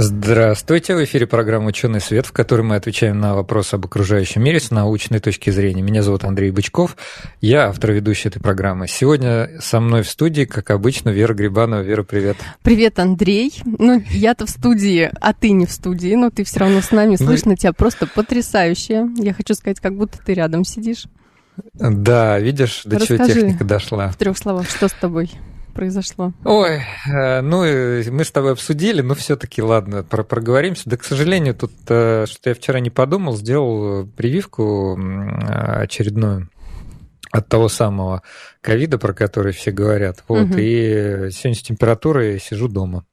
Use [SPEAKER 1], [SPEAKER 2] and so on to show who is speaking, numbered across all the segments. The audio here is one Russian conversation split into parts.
[SPEAKER 1] Здравствуйте, в эфире программа «Ученый свет», в которой мы отвечаем на вопросы об окружающем мире с научной точки зрения. Меня зовут Андрей Бычков, я автор ведущей этой программы. Сегодня со мной в студии, как обычно, Вера Грибанова. Вера, привет.
[SPEAKER 2] Привет, Андрей. Ну, я-то в студии, а ты не в студии, но ты все равно с нами, ну слышно тебя просто потрясающе. Я хочу сказать, как будто ты рядом сидишь.
[SPEAKER 1] Да, видишь, до Расскажи чего техника дошла.
[SPEAKER 2] в трех словах, что с тобой? Произошло?
[SPEAKER 1] Ой, э, ну, мы с тобой обсудили, но все-таки, ладно, про проговоримся. Да, к сожалению, тут э, что-то я вчера не подумал, сделал прививку очередную от того самого ковида, про который все говорят. Вот, угу. и сегодня с температурой сижу дома.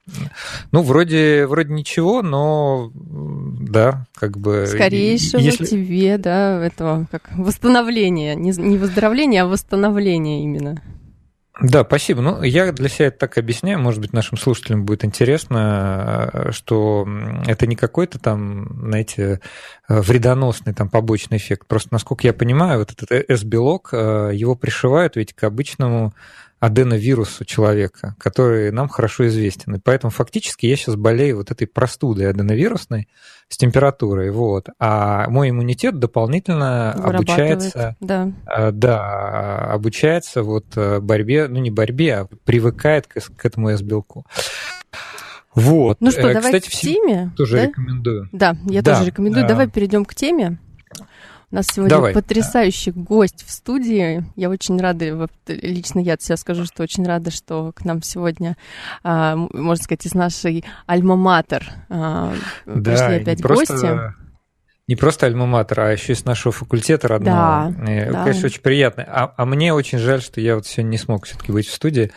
[SPEAKER 1] Ну, вроде, вроде ничего, но да, как бы...
[SPEAKER 2] Скорейшего если... тебе, да, этого, как восстановления, не, не выздоровления, а восстановления именно.
[SPEAKER 1] Да, спасибо. Ну, я для себя это так объясняю, может быть, нашим слушателям будет интересно, что это не какой-то там, знаете, вредоносный там побочный эффект. Просто, насколько я понимаю, вот этот S-белок, э, его пришивают ведь к обычному аденовирусу человека, который нам хорошо известен. И поэтому фактически я сейчас болею вот этой простудой аденовирусной с температурой, вот. А мой иммунитет дополнительно обучается,
[SPEAKER 2] да.
[SPEAKER 1] А, да, обучается вот э, борьбе, ну не борьбе, а привыкает к, к этому S-белку. Вот.
[SPEAKER 2] Ну что, э, давай Кстати, к теме.
[SPEAKER 1] Тоже
[SPEAKER 2] да?
[SPEAKER 1] рекомендую.
[SPEAKER 2] Да, я да. тоже рекомендую. Давай перейдем к теме. У нас сегодня Давай. потрясающий гость в студии. Я очень рада, лично я от себя скажу, что очень рада, что к нам сегодня, а, можно сказать, из нашей альма-матер а,
[SPEAKER 1] да, пришли опять гости. Просто не просто альма-матер, а еще из нашего факультета родного. Да, и, да. Конечно, очень приятно. А, а мне очень жаль, что я вот сегодня не смог все-таки быть в студии,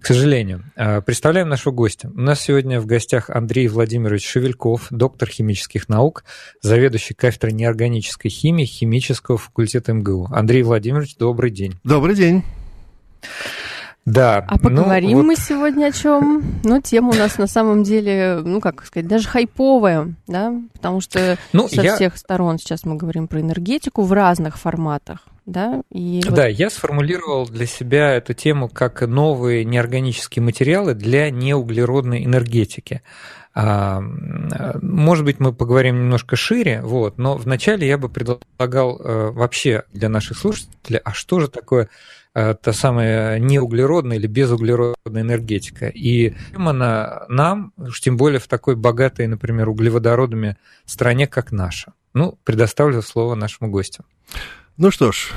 [SPEAKER 1] к сожалению. А, представляем нашего гостя. У нас сегодня в гостях Андрей Владимирович Шевельков, доктор химических наук, заведующий кафедрой неорганической химии химического факультета МГУ. Андрей Владимирович, добрый день.
[SPEAKER 3] Добрый день.
[SPEAKER 1] Да.
[SPEAKER 2] А поговорим ну, вот... мы сегодня о чем? Ну, тема у нас на самом деле, ну, как сказать, даже хайповая, да, потому что ну, со я... всех сторон сейчас мы говорим про энергетику в разных форматах. Да,
[SPEAKER 1] и да вот... я сформулировал для себя эту тему как новые неорганические материалы для неуглеродной энергетики. А, может быть, мы поговорим немножко шире, вот, но вначале я бы предлагал э, вообще для наших слушателей, а что же такое та самая неуглеродная или безуглеродная энергетика. И она нам, уж тем более в такой богатой, например, углеводородами стране, как наша. Ну, предоставлю слово нашему гостю.
[SPEAKER 3] Ну что ж,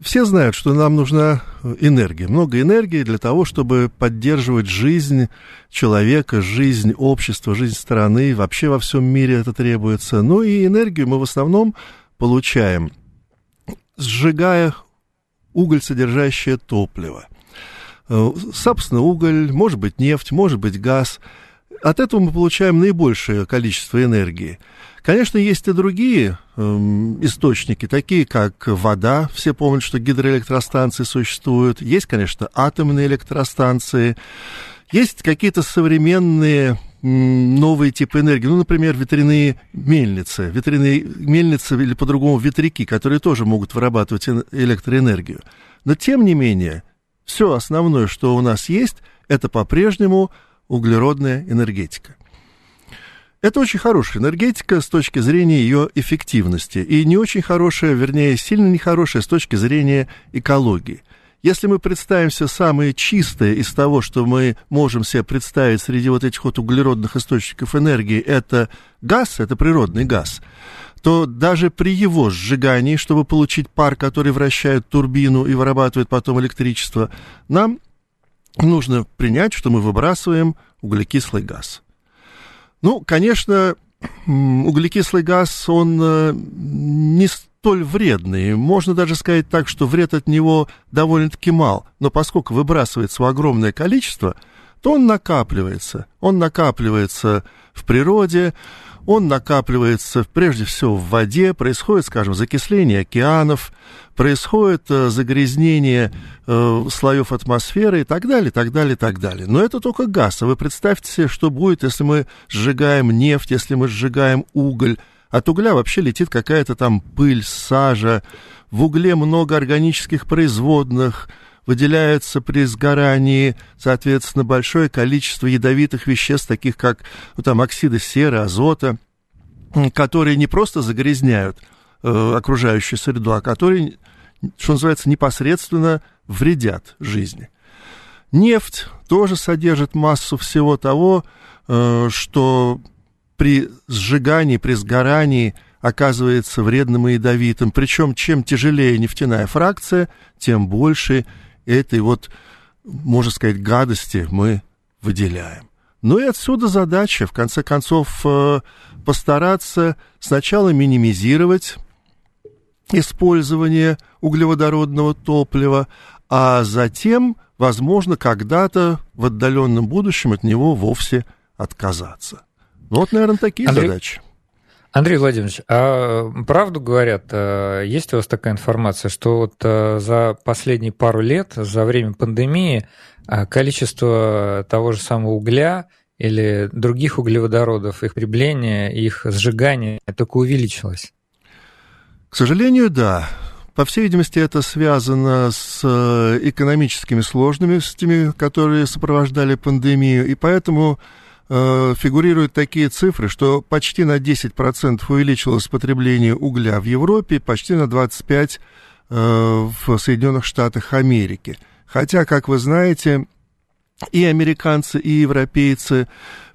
[SPEAKER 3] все знают, что нам нужна энергия, много энергии для того, чтобы поддерживать жизнь человека, жизнь общества, жизнь страны, вообще во всем мире это требуется. Ну и энергию мы в основном получаем, сжигая уголь, содержащее топливо. Э, собственно, уголь, может быть нефть, может быть газ. От этого мы получаем наибольшее количество энергии. Конечно, есть и другие э, источники, такие как вода. Все помнят, что гидроэлектростанции существуют. Есть, конечно, атомные электростанции. Есть какие-то современные новые типы энергии, ну, например, ветряные мельницы, ветряные мельницы или по-другому ветряки, которые тоже могут вырабатывать электроэнергию. Но, тем не менее, все основное, что у нас есть, это по-прежнему углеродная энергетика. Это очень хорошая энергетика с точки зрения ее эффективности, и не очень хорошая, вернее, сильно нехорошая с точки зрения экологии. Если мы представим себе самое чистое из того, что мы можем себе представить среди вот этих вот углеродных источников энергии, это газ, это природный газ, то даже при его сжигании, чтобы получить пар, который вращает турбину и вырабатывает потом электричество, нам нужно принять, что мы выбрасываем углекислый газ. Ну, конечно, углекислый газ, он э, не столь вредный. Можно даже сказать так, что вред от него довольно-таки мал. Но поскольку выбрасывается в огромное количество, то он накапливается. Он накапливается в природе, Он накапливается прежде всего в воде, происходит, скажем, закисление океанов, происходит э, загрязнение э, слоев атмосферы и так далее, так далее, так далее. Но это только газ. А вы представьте себе, что будет, если мы сжигаем нефть, если мы сжигаем уголь. От угля вообще летит какая-то там пыль, сажа. В угле много органических производных, выделяется при сгорании, соответственно, большое количество ядовитых веществ, таких как ну, там, оксиды серы, азота, которые не просто загрязняют э, окружающую среду, а которые, что называется, непосредственно вредят жизни. Нефть тоже содержит массу всего того, э, что при сжигании, при сгорании оказывается вредным и ядовитым. Причем чем тяжелее нефтяная фракция, тем больше этой вот, можно сказать, гадости мы выделяем. Ну и отсюда задача, в конце концов, э, постараться сначала минимизировать использование углеводородного топлива, а затем, возможно, когда-то в отдаленном будущем от него вовсе отказаться. Вот, наверное, такие Андрей, задачи.
[SPEAKER 1] Андрей Владимирович, а правду говорят, э, есть у вас такая информация, что вот э, за последние пару лет, за время пандемии, э, количество того же самого угля или других углеводородов, их прибление, их сжигание только увеличилось?
[SPEAKER 3] К сожалению, да. По всей видимости, это связано с экономическими сложностями, которые сопровождали пандемию, и поэтому Э, фигурируют такие цифры, что почти на 10% увеличилось потребление угля в Европе, почти на 25% э, в Соединенных Штатах Америки. Хотя, как вы знаете, и американцы, и европейцы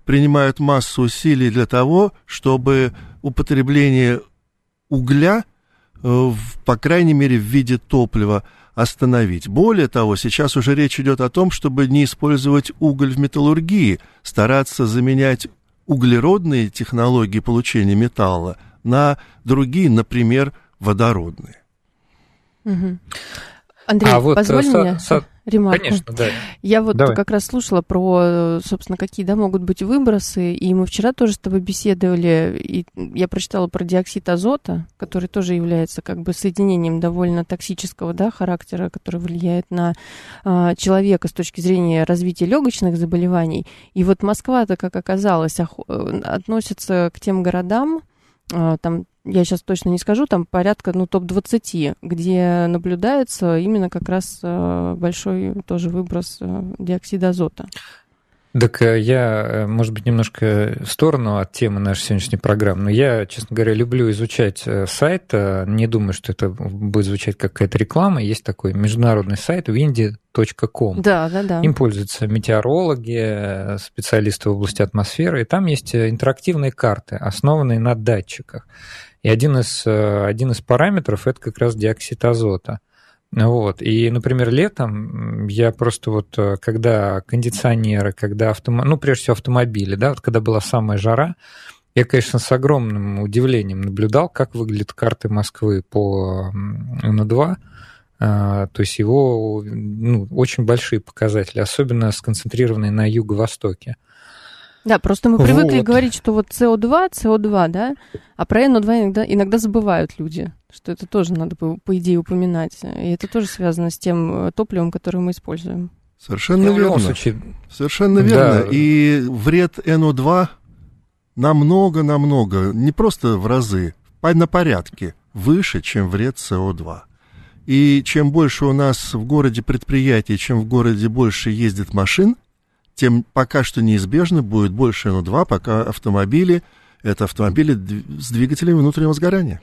[SPEAKER 3] принимают массу усилий для того, чтобы употребление угля, э, по крайней мере, в виде топлива, остановить. Более того, сейчас уже речь идет о том, чтобы не использовать уголь в металлургии, стараться заменять углеродные технологии получения металла на другие, например, водородные.
[SPEAKER 2] Угу. Андрей, а вот позволь со, мне со... ремарку. Конечно, да. Я вот Давай. как раз слушала про, собственно, какие да, могут быть выбросы, и мы вчера тоже с тобой беседовали, и я прочитала про диоксид азота, который тоже является как бы соединением довольно токсического да, характера, который влияет на а, человека с точки зрения развития легочных заболеваний. И вот Москва-то, как оказалось, ох... Э, относится к тем городам, а, там я сейчас точно не скажу, там порядка, ну, топ-20, где наблюдается именно как раз э, большой тоже выброс э, диоксида азота.
[SPEAKER 1] Так э, я, может быть, немножко в сторону от темы нашей сегодняшней программы, но я, честно говоря, люблю изучать сайт. Не думаю, что это будет звучать как какая-то реклама. Есть такой международный сайт windy.com.
[SPEAKER 2] Да, да, да.
[SPEAKER 1] Им пользуются метеорологи, специалисты в области атмосферы. И там есть интерактивные карты, основанные на датчиках. И один из, один из параметров – это как раз диоксид азота – вот. И, например, летом я просто вот, э, когда кондиционеры, когда автомобили, ну, прежде всего автомобили, да, вот когда была самая жара, я, конечно, с огромным удивлением наблюдал, как выглядят карты Москвы по НО2, а, то есть его ну, очень большие показатели, особенно сконцентрированные на юго-востоке.
[SPEAKER 2] Да, просто мы привыкли вот. говорить, что вот СО2, СО2, да, а про НО2 иногда, иногда забывают люди, что это тоже надо, по, по идее, упоминать. И это тоже связано с тем э, топливом, которое мы используем.
[SPEAKER 3] Совершенно ну, верно. Случае... Совершенно верно. Да. И вред НО2 намного-намного, не просто в разы, на порядке выше, чем вред СО2. И чем больше у нас в городе предприятий, чем в городе больше ездит машин, тем пока что неизбежно будет больше НО2, пока автомобили – это автомобили с двигателями внутреннего сгорания.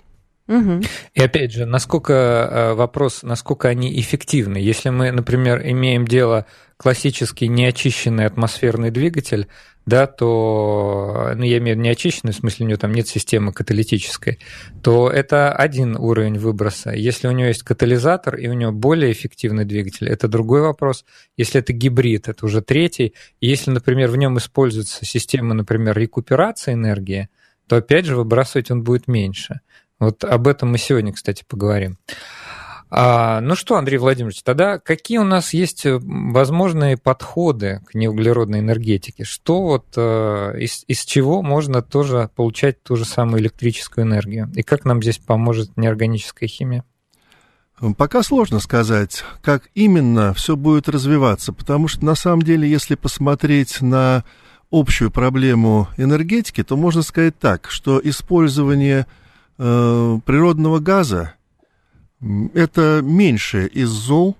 [SPEAKER 1] И опять же, насколько э, вопрос, насколько они эффективны. Если мы, например, имеем дело классический неочищенный атмосферный двигатель, да, то, ну, я имею в виду неочищенный, в смысле, у него там нет системы каталитической, то это один уровень выброса. Если у него есть катализатор, и у него более эффективный двигатель, это другой вопрос. Если это гибрид, это уже третий. Если, например, в нем используется система, например, рекуперации энергии, то, опять же, выбрасывать он будет меньше. Вот об этом мы сегодня, кстати, поговорим. А, ну что, Андрей Владимирович, тогда какие у нас есть э, возможные подходы к неуглеродной энергетике? Что вот э, из, из чего можно тоже получать ту же самую электрическую энергию? И как нам здесь поможет неорганическая химия?
[SPEAKER 3] Пока сложно сказать, как именно все будет развиваться, потому что на самом деле, если посмотреть на общую проблему энергетики, то можно сказать так, что использование э, природного газа это меньше из зол.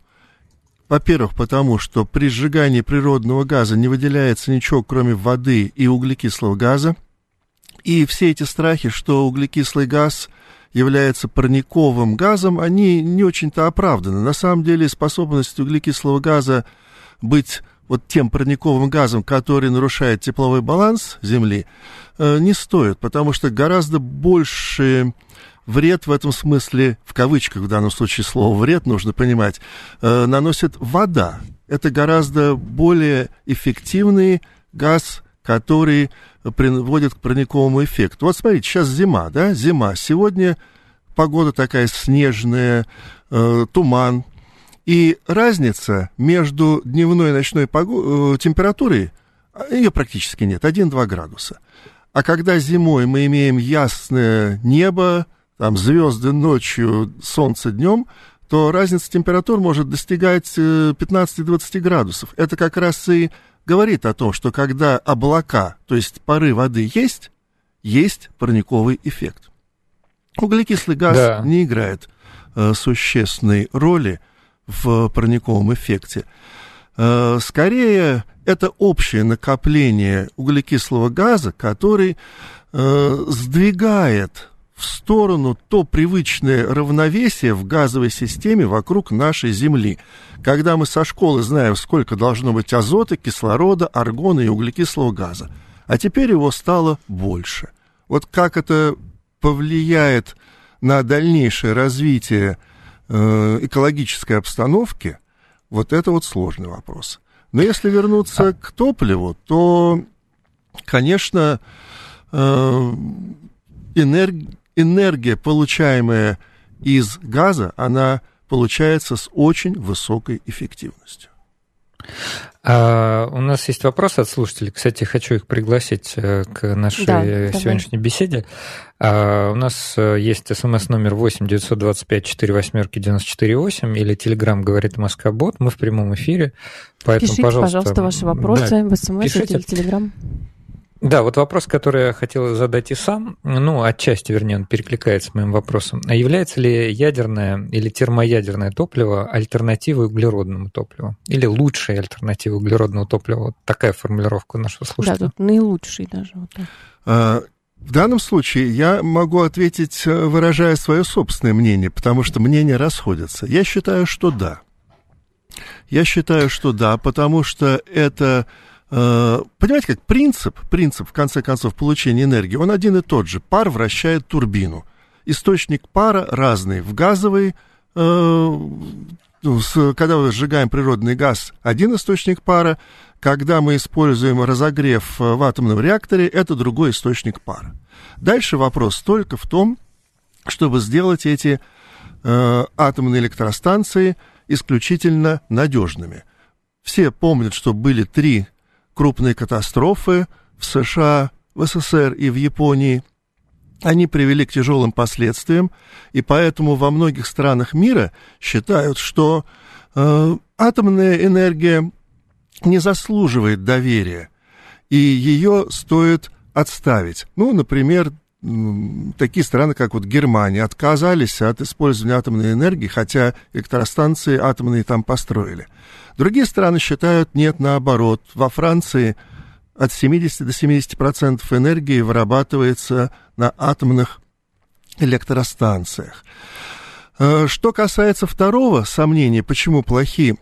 [SPEAKER 3] Во-первых, потому что при сжигании природного газа не выделяется ничего, кроме воды и углекислого газа. И все эти страхи, что углекислый газ является парниковым газом, они не очень-то оправданы. На самом деле способность углекислого газа быть вот тем парниковым газом, который нарушает тепловой баланс Земли, э, не стоит, потому что гораздо больше вред в этом смысле, в кавычках в данном случае слово вред нужно понимать, э, наносит вода. Это гораздо более эффективный газ, который приводит к парниковому эффекту. Вот смотрите, сейчас зима, да, зима. Сегодня погода такая снежная, э, туман. И разница между дневной и ночной э, температурой, а, ее практически нет, 1-2 градуса. А когда зимой мы имеем ясное небо, там звезды ночью, солнце днем, то разница температур может достигать 15-20 э, градусов. Это как раз и говорит о том, что когда облака, то есть пары воды есть, есть парниковый эффект. Углекислый газ да. не играет э, существенной роли в парниковом эффекте. Э, скорее, это общее накопление углекислого газа, который э, сдвигает в сторону то привычное равновесие в газовой системе вокруг нашей Земли. Когда мы со школы знаем, сколько должно быть азота, кислорода, аргона и углекислого газа. А теперь его стало больше. Вот как это повлияет на дальнейшее развитие экологической обстановки, вот это вот сложный вопрос. Но если вернуться к топливу, то, конечно, э, энергия, получаемая из газа, она получается с очень высокой эффективностью.
[SPEAKER 1] А, у нас есть вопросы от слушателей. Кстати, хочу их пригласить э, к нашей да, сегодняшней давай. беседе. А, у нас э, есть смс-номер 8 925 4 восьмерки 94 8 или телеграм говорит Москва бот. Мы в прямом эфире.
[SPEAKER 2] Поэтому, Пишите, пожалуйста, пожалуйста ваши вопросы да, в смс или телеграм.
[SPEAKER 1] Да, вот вопрос, который я хотел задать и сам, ну, отчасти, вернее, он перекликается с моим вопросом. А является ли ядерное или термоядерное топливо альтернативой углеродному топливу? Или лучшей альтернативой углеродного топлива? Вот такая формулировка нашего слушателя.
[SPEAKER 2] Да, тут наилучший даже. Вот так.
[SPEAKER 3] А, в данном случае я могу ответить, э, выражая свое собственное мнение, потому что мнения расходятся. Я считаю, что да. Я считаю, что да, потому что это понимаете, как принцип, принцип, в конце концов, получения энергии, он один и тот же. Пар вращает турбину. Источник пара разный. В газовый, э, ну, когда мы сжигаем природный газ, один источник пара. Когда мы используем разогрев в атомном реакторе, это другой источник пара. Дальше вопрос только в том, чтобы сделать эти э, атомные электростанции исключительно надежными. Все помнят, что были три крупные катастрофы в США, в СССР и в Японии, они привели к тяжелым последствиям, и поэтому во многих странах мира считают, что э, атомная энергия не заслуживает доверия, и ее стоит отставить. Ну, например, такие страны, как вот Германия, отказались от использования атомной энергии, хотя электростанции атомные там построили. Другие страны считают, нет, наоборот. Во Франции от 70 до 70 процентов энергии вырабатывается на атомных электростанциях. Э, что касается второго сомнения, почему плохие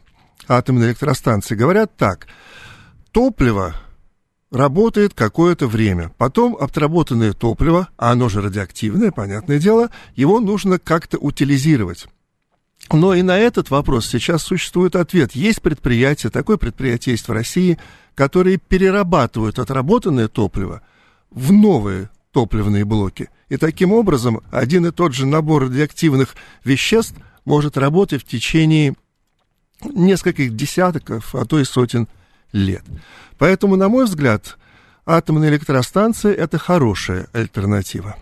[SPEAKER 3] атомные электростанции, говорят так. Топливо работает какое-то время. Потом отработанное топливо, а оно же радиоактивное, понятное дело, его нужно как-то утилизировать. Но и на этот вопрос сейчас существует ответ. Есть предприятия, такое предприятие есть в России, которые перерабатывают отработанное топливо в новые топливные блоки. И таким образом один и тот же набор радиоактивных веществ может работать в течение нескольких десятков, а то и сотен лет. Поэтому, на мой взгляд, атомные электростанции – это хорошая альтернатива.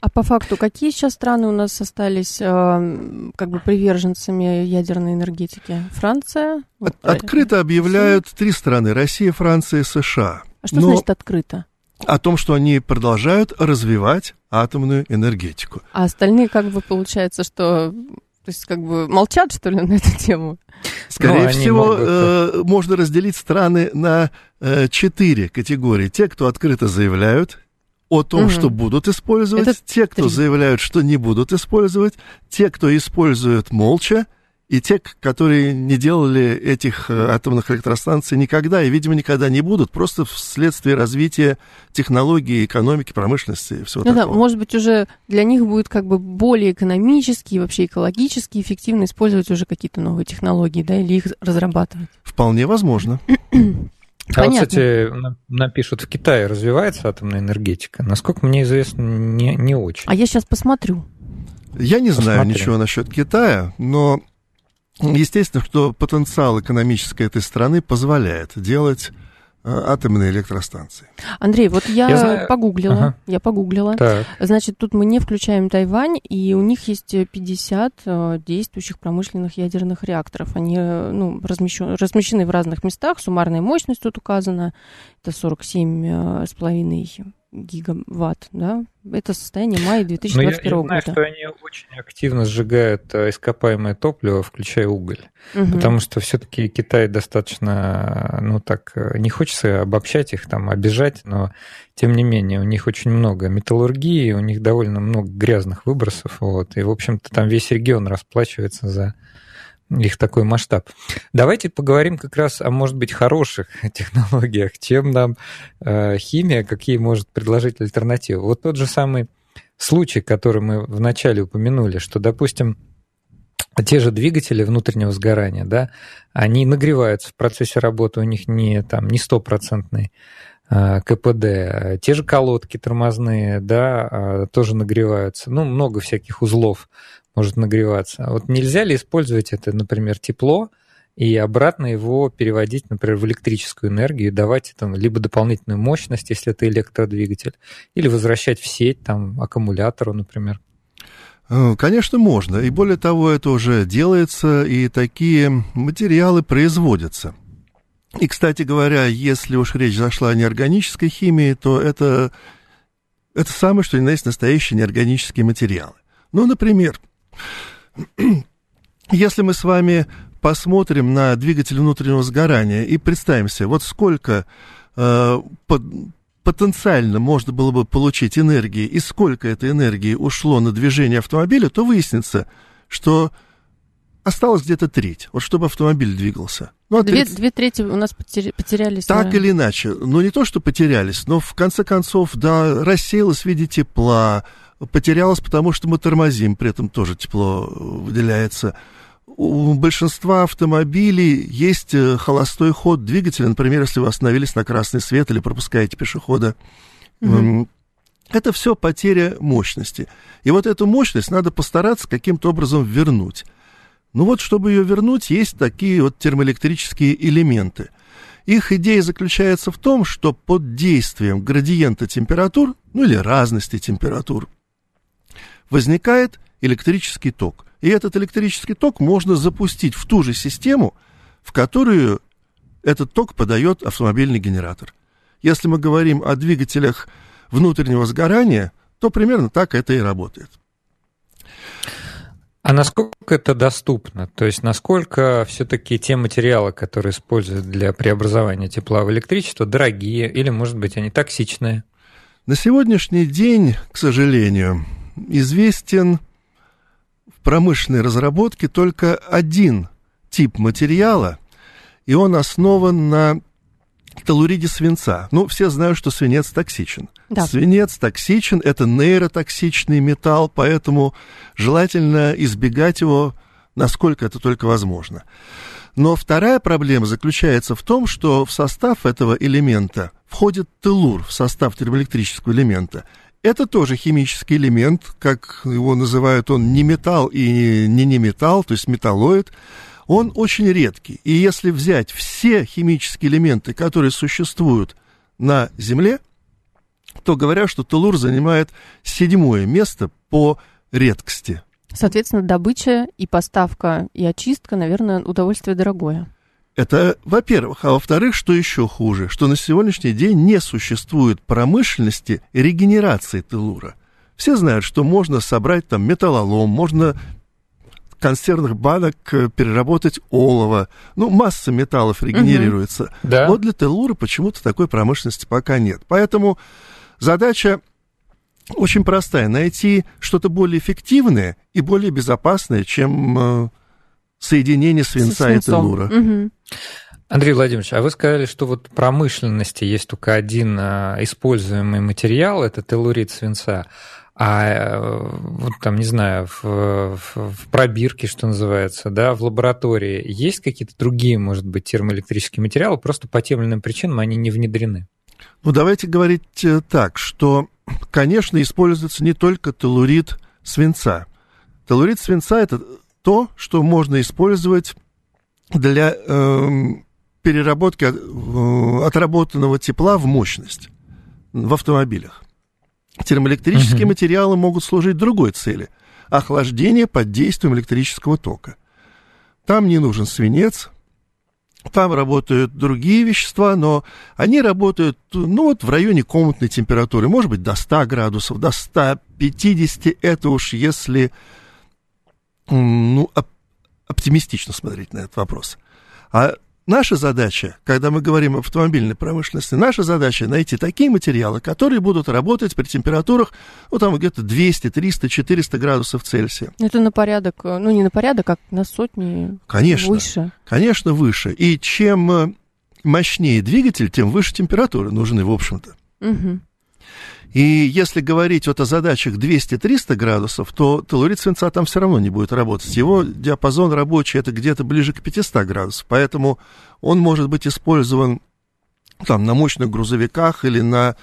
[SPEAKER 2] А по факту, какие сейчас страны у нас остались э, как бы приверженцами ядерной энергетики? Франция?
[SPEAKER 3] От, открыто объявляют три страны – Россия, Франция и США.
[SPEAKER 2] А что Но значит открыто?
[SPEAKER 3] О том, что они продолжают развивать атомную энергетику.
[SPEAKER 2] А остальные как бы получается, что то есть как бы молчат, что ли, на эту тему?
[SPEAKER 3] Скорее ну, всего, могут... э, можно разделить страны на э, четыре категории. Те, кто открыто заявляют о том, угу. что будут использовать, Это те, кто три. заявляют, что не будут использовать, те, кто используют молча, и те, которые не делали этих э, атомных электростанций никогда и, видимо, никогда не будут, просто вследствие развития технологий, экономики, промышленности и всего ну такого.
[SPEAKER 2] Да, может быть, уже для них будет как бы более экономически и вообще экологически эффективно использовать уже какие-то новые технологии, да, или их разрабатывать.
[SPEAKER 3] Вполне возможно.
[SPEAKER 1] А вот, кстати, напишут, в Китае развивается атомная энергетика. Насколько мне известно, не, не очень.
[SPEAKER 2] А я сейчас посмотрю.
[SPEAKER 3] Я не Посмотрим. знаю ничего насчет Китая, но естественно, что потенциал экономической этой страны позволяет делать Э, атомные электростанции.
[SPEAKER 2] Андрей, вот я, я знаю... погуглила, ага. я погуглила. Так. Значит, тут мы не включаем Тайвань, и у них есть 50 э, действующих промышленных ядерных реакторов. Они э, ну, размещены, размещены в разных местах, суммарная мощность тут указана, это 47,5 гигаватт, да, это состояние мая 2021
[SPEAKER 1] года. Я, я знаю, что они очень активно сжигают э, ископаемое топливо, включая уголь, угу. потому что все-таки Китай достаточно, ну так, э, не хочется обобщать их, там, обижать, но тем не менее у них очень много металлургии, у них довольно много грязных выбросов, вот, и, в общем-то, там весь регион расплачивается за их такой масштаб. Давайте поговорим как раз о, может быть, хороших технологиях, чем нам э, химия, какие может предложить альтернативы. Вот тот же самый случай, который мы вначале упомянули, что, допустим, те же двигатели внутреннего сгорания, да, они нагреваются в процессе работы, у них не, там, не стопроцентный э, КПД. Те же колодки тормозные, да, э, тоже нагреваются. Ну, много всяких узлов может нагреваться. А вот нельзя ли использовать это, например, тепло, и обратно его переводить, например, в электрическую энергию, давать там либо дополнительную мощность, если это электродвигатель, или возвращать в сеть там аккумулятору, например.
[SPEAKER 3] Э, конечно, можно. И более того, это уже делается, и такие материалы производятся. И, кстати говоря, если уж речь зашла о неорганической химии, то это, это самое, что ни на есть настоящие неорганические материалы. Ну, например, если мы с вами посмотрим на двигатель внутреннего сгорания и представимся, вот сколько э, под, потенциально можно было бы получить энергии и сколько этой энергии ушло на движение автомобиля, то выяснится, что осталось где-то треть, вот чтобы автомобиль двигался.
[SPEAKER 2] Ну, а две, треть... две трети у нас потерялись.
[SPEAKER 3] Так да? или иначе, ну не то, что потерялись, но в конце концов, да, рассеялось в виде тепла, потерялось, потому что мы тормозим, при этом тоже тепло выделяется. У большинства автомобилей есть э, холостой ход двигателя, например, если вы остановились на красный свет или пропускаете пешехода. Угу. Это все потеря мощности. И вот эту мощность надо постараться каким-то образом вернуть. Ну вот, чтобы ее вернуть, есть такие вот термоэлектрические элементы. Их идея заключается в том, что под действием градиента температур, ну или разности температур, возникает электрический ток. И этот электрический ток можно запустить в ту же систему, в которую этот ток подает автомобильный генератор. Если мы говорим о двигателях внутреннего сгорания, то примерно так это и работает.
[SPEAKER 1] А насколько это доступно? То есть насколько все-таки те материалы, которые используют для преобразования тепла в электричество, дорогие или, может быть, они токсичные?
[SPEAKER 3] На сегодняшний день, к сожалению, известен в промышленной разработке только один тип материала, и он основан на телуриде свинца. Ну, все знают, что свинец токсичен. Да. Свинец токсичен, это нейротоксичный металл, поэтому желательно избегать его, насколько это только возможно. Но вторая проблема заключается в том, что в состав этого элемента входит телур, в состав термоэлектрического элемента – Это тоже химический элемент, как его называют, он не металл и не не металл, то есть металлоид. Он очень редкий. И если взять все химические элементы, которые существуют на Земле, то говорят, что телур занимает седьмое место по редкости.
[SPEAKER 2] Соответственно, добыча и поставка и очистка, наверное, удовольствие дорогое.
[SPEAKER 3] Это, во-первых. А во-вторых, что еще хуже, что на сегодняшний день не существует промышленности регенерации телура. Все знают, что можно собрать там металлолом, можно консервных банок э, переработать олово. Ну, масса металлов регенерируется. Угу. Да. Но для телура почему-то такой промышленности пока нет. Поэтому задача очень простая. Найти что-то более эффективное и более безопасное, чем э, соединение свинца и телура. Угу.
[SPEAKER 1] Андрей Владимирович, а вы сказали, что вот в промышленности есть только один а, используемый материал, это телурит свинца. А э, вот там, не знаю, в, в, в пробирке, что называется, да, в лаборатории есть какие-то другие, может быть, термоэлектрические материалы, просто по тем или иным причинам они не внедрены?
[SPEAKER 3] Ну, давайте говорить э, так, что, конечно, используется не только телурит свинца. Телурит свинца – это то, что можно использовать для э, переработки э, отработанного тепла в мощность в автомобилях. Термоэлектрические угу. материалы могут служить другой цели – охлаждение под действием электрического тока. Там не нужен свинец, там работают другие вещества, но они работают, ну, вот в районе комнатной температуры, может быть, до 100 градусов, до 150, это уж если, ну, оптимистично смотреть на этот вопрос. А Наша задача, когда мы говорим об автомобильной промышленности, наша задача найти такие материалы, которые будут работать при температурах, ну, там где-то 200, 300, 400 градусов Цельсия.
[SPEAKER 2] Это на порядок, ну, не на порядок, а на сотни
[SPEAKER 3] конечно,
[SPEAKER 2] выше.
[SPEAKER 3] Конечно, выше. И чем э, мощнее двигатель, тем выше температуры нужны, в общем-то. Угу. И если говорить вот о задачах 200-300 градусов, то телурит свинца там все равно не будет работать. Его диапазон рабочий это где-то ближе к 500 градусов, поэтому он может быть использован там на мощных грузовиках или на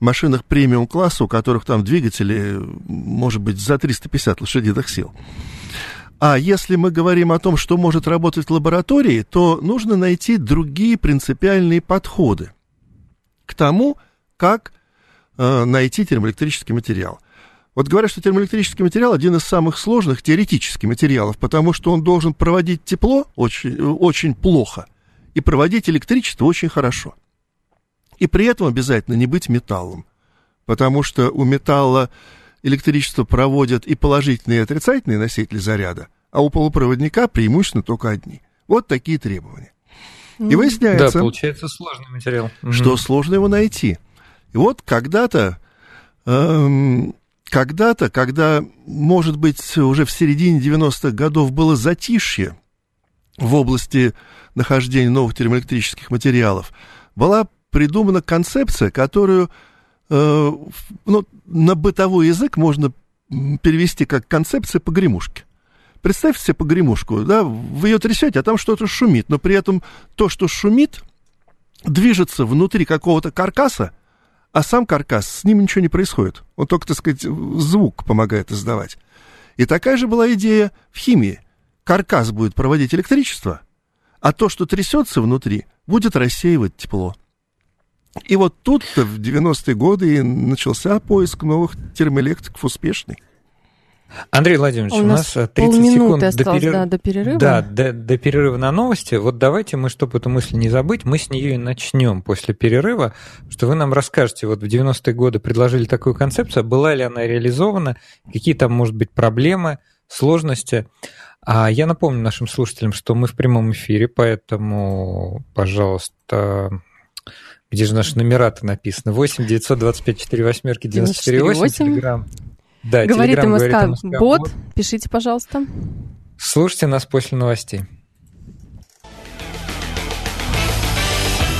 [SPEAKER 3] машинах премиум класса, у которых там двигатели, может быть, за 350 лошадиных сил. А если мы говорим о том, что может работать в лаборатории, то нужно найти другие принципиальные подходы к тому, как найти термоэлектрический материал. Вот говорят, что термоэлектрический материал один из самых сложных теоретических материалов, потому что он должен проводить тепло очень, очень плохо и проводить электричество очень хорошо. И при этом обязательно не быть металлом, потому что у металла электричество проводят и положительные, и отрицательные носители заряда, а у полупроводника преимущественно только одни. Вот такие требования. И выясняется,
[SPEAKER 1] да, получается сложный материал.
[SPEAKER 3] что сложно его найти – и вот когда-то, эм, когда-то, когда, может быть, уже в середине 90-х годов было затишье в области нахождения новых термоэлектрических материалов, была придумана концепция, которую э, ну, на бытовой язык можно перевести как концепция погремушки. Представьте себе погремушку, да, вы ее трясете, а там что-то шумит, но при этом то, что шумит, движется внутри какого-то каркаса, а сам каркас, с ним ничего не происходит. Он только, так сказать, звук помогает издавать. И такая же была идея в химии. Каркас будет проводить электричество, а то, что трясется внутри, будет рассеивать тепло. И вот тут в 90-е годы и начался поиск новых термоэлектриков успешный.
[SPEAKER 1] Андрей Владимирович, у, у нас 30 секунд
[SPEAKER 2] осталось, до, перер... да, до перерыва.
[SPEAKER 1] Да, до, до перерыва на новости. Вот давайте мы, чтобы эту мысль не забыть, мы с нее и начнем после перерыва, что вы нам расскажете, вот в 90-е годы предложили такую концепцию, была ли она реализована, какие там, может быть, проблемы, сложности. А я напомню нашим слушателям, что мы в прямом эфире, поэтому, пожалуйста, где же наши номера-то написаны? 8 925 4 восьмерки 94 8, телеграмм.
[SPEAKER 2] Да, говорит МСК, говорит МСК бот. бот. Пишите, пожалуйста.
[SPEAKER 1] Слушайте нас после новостей.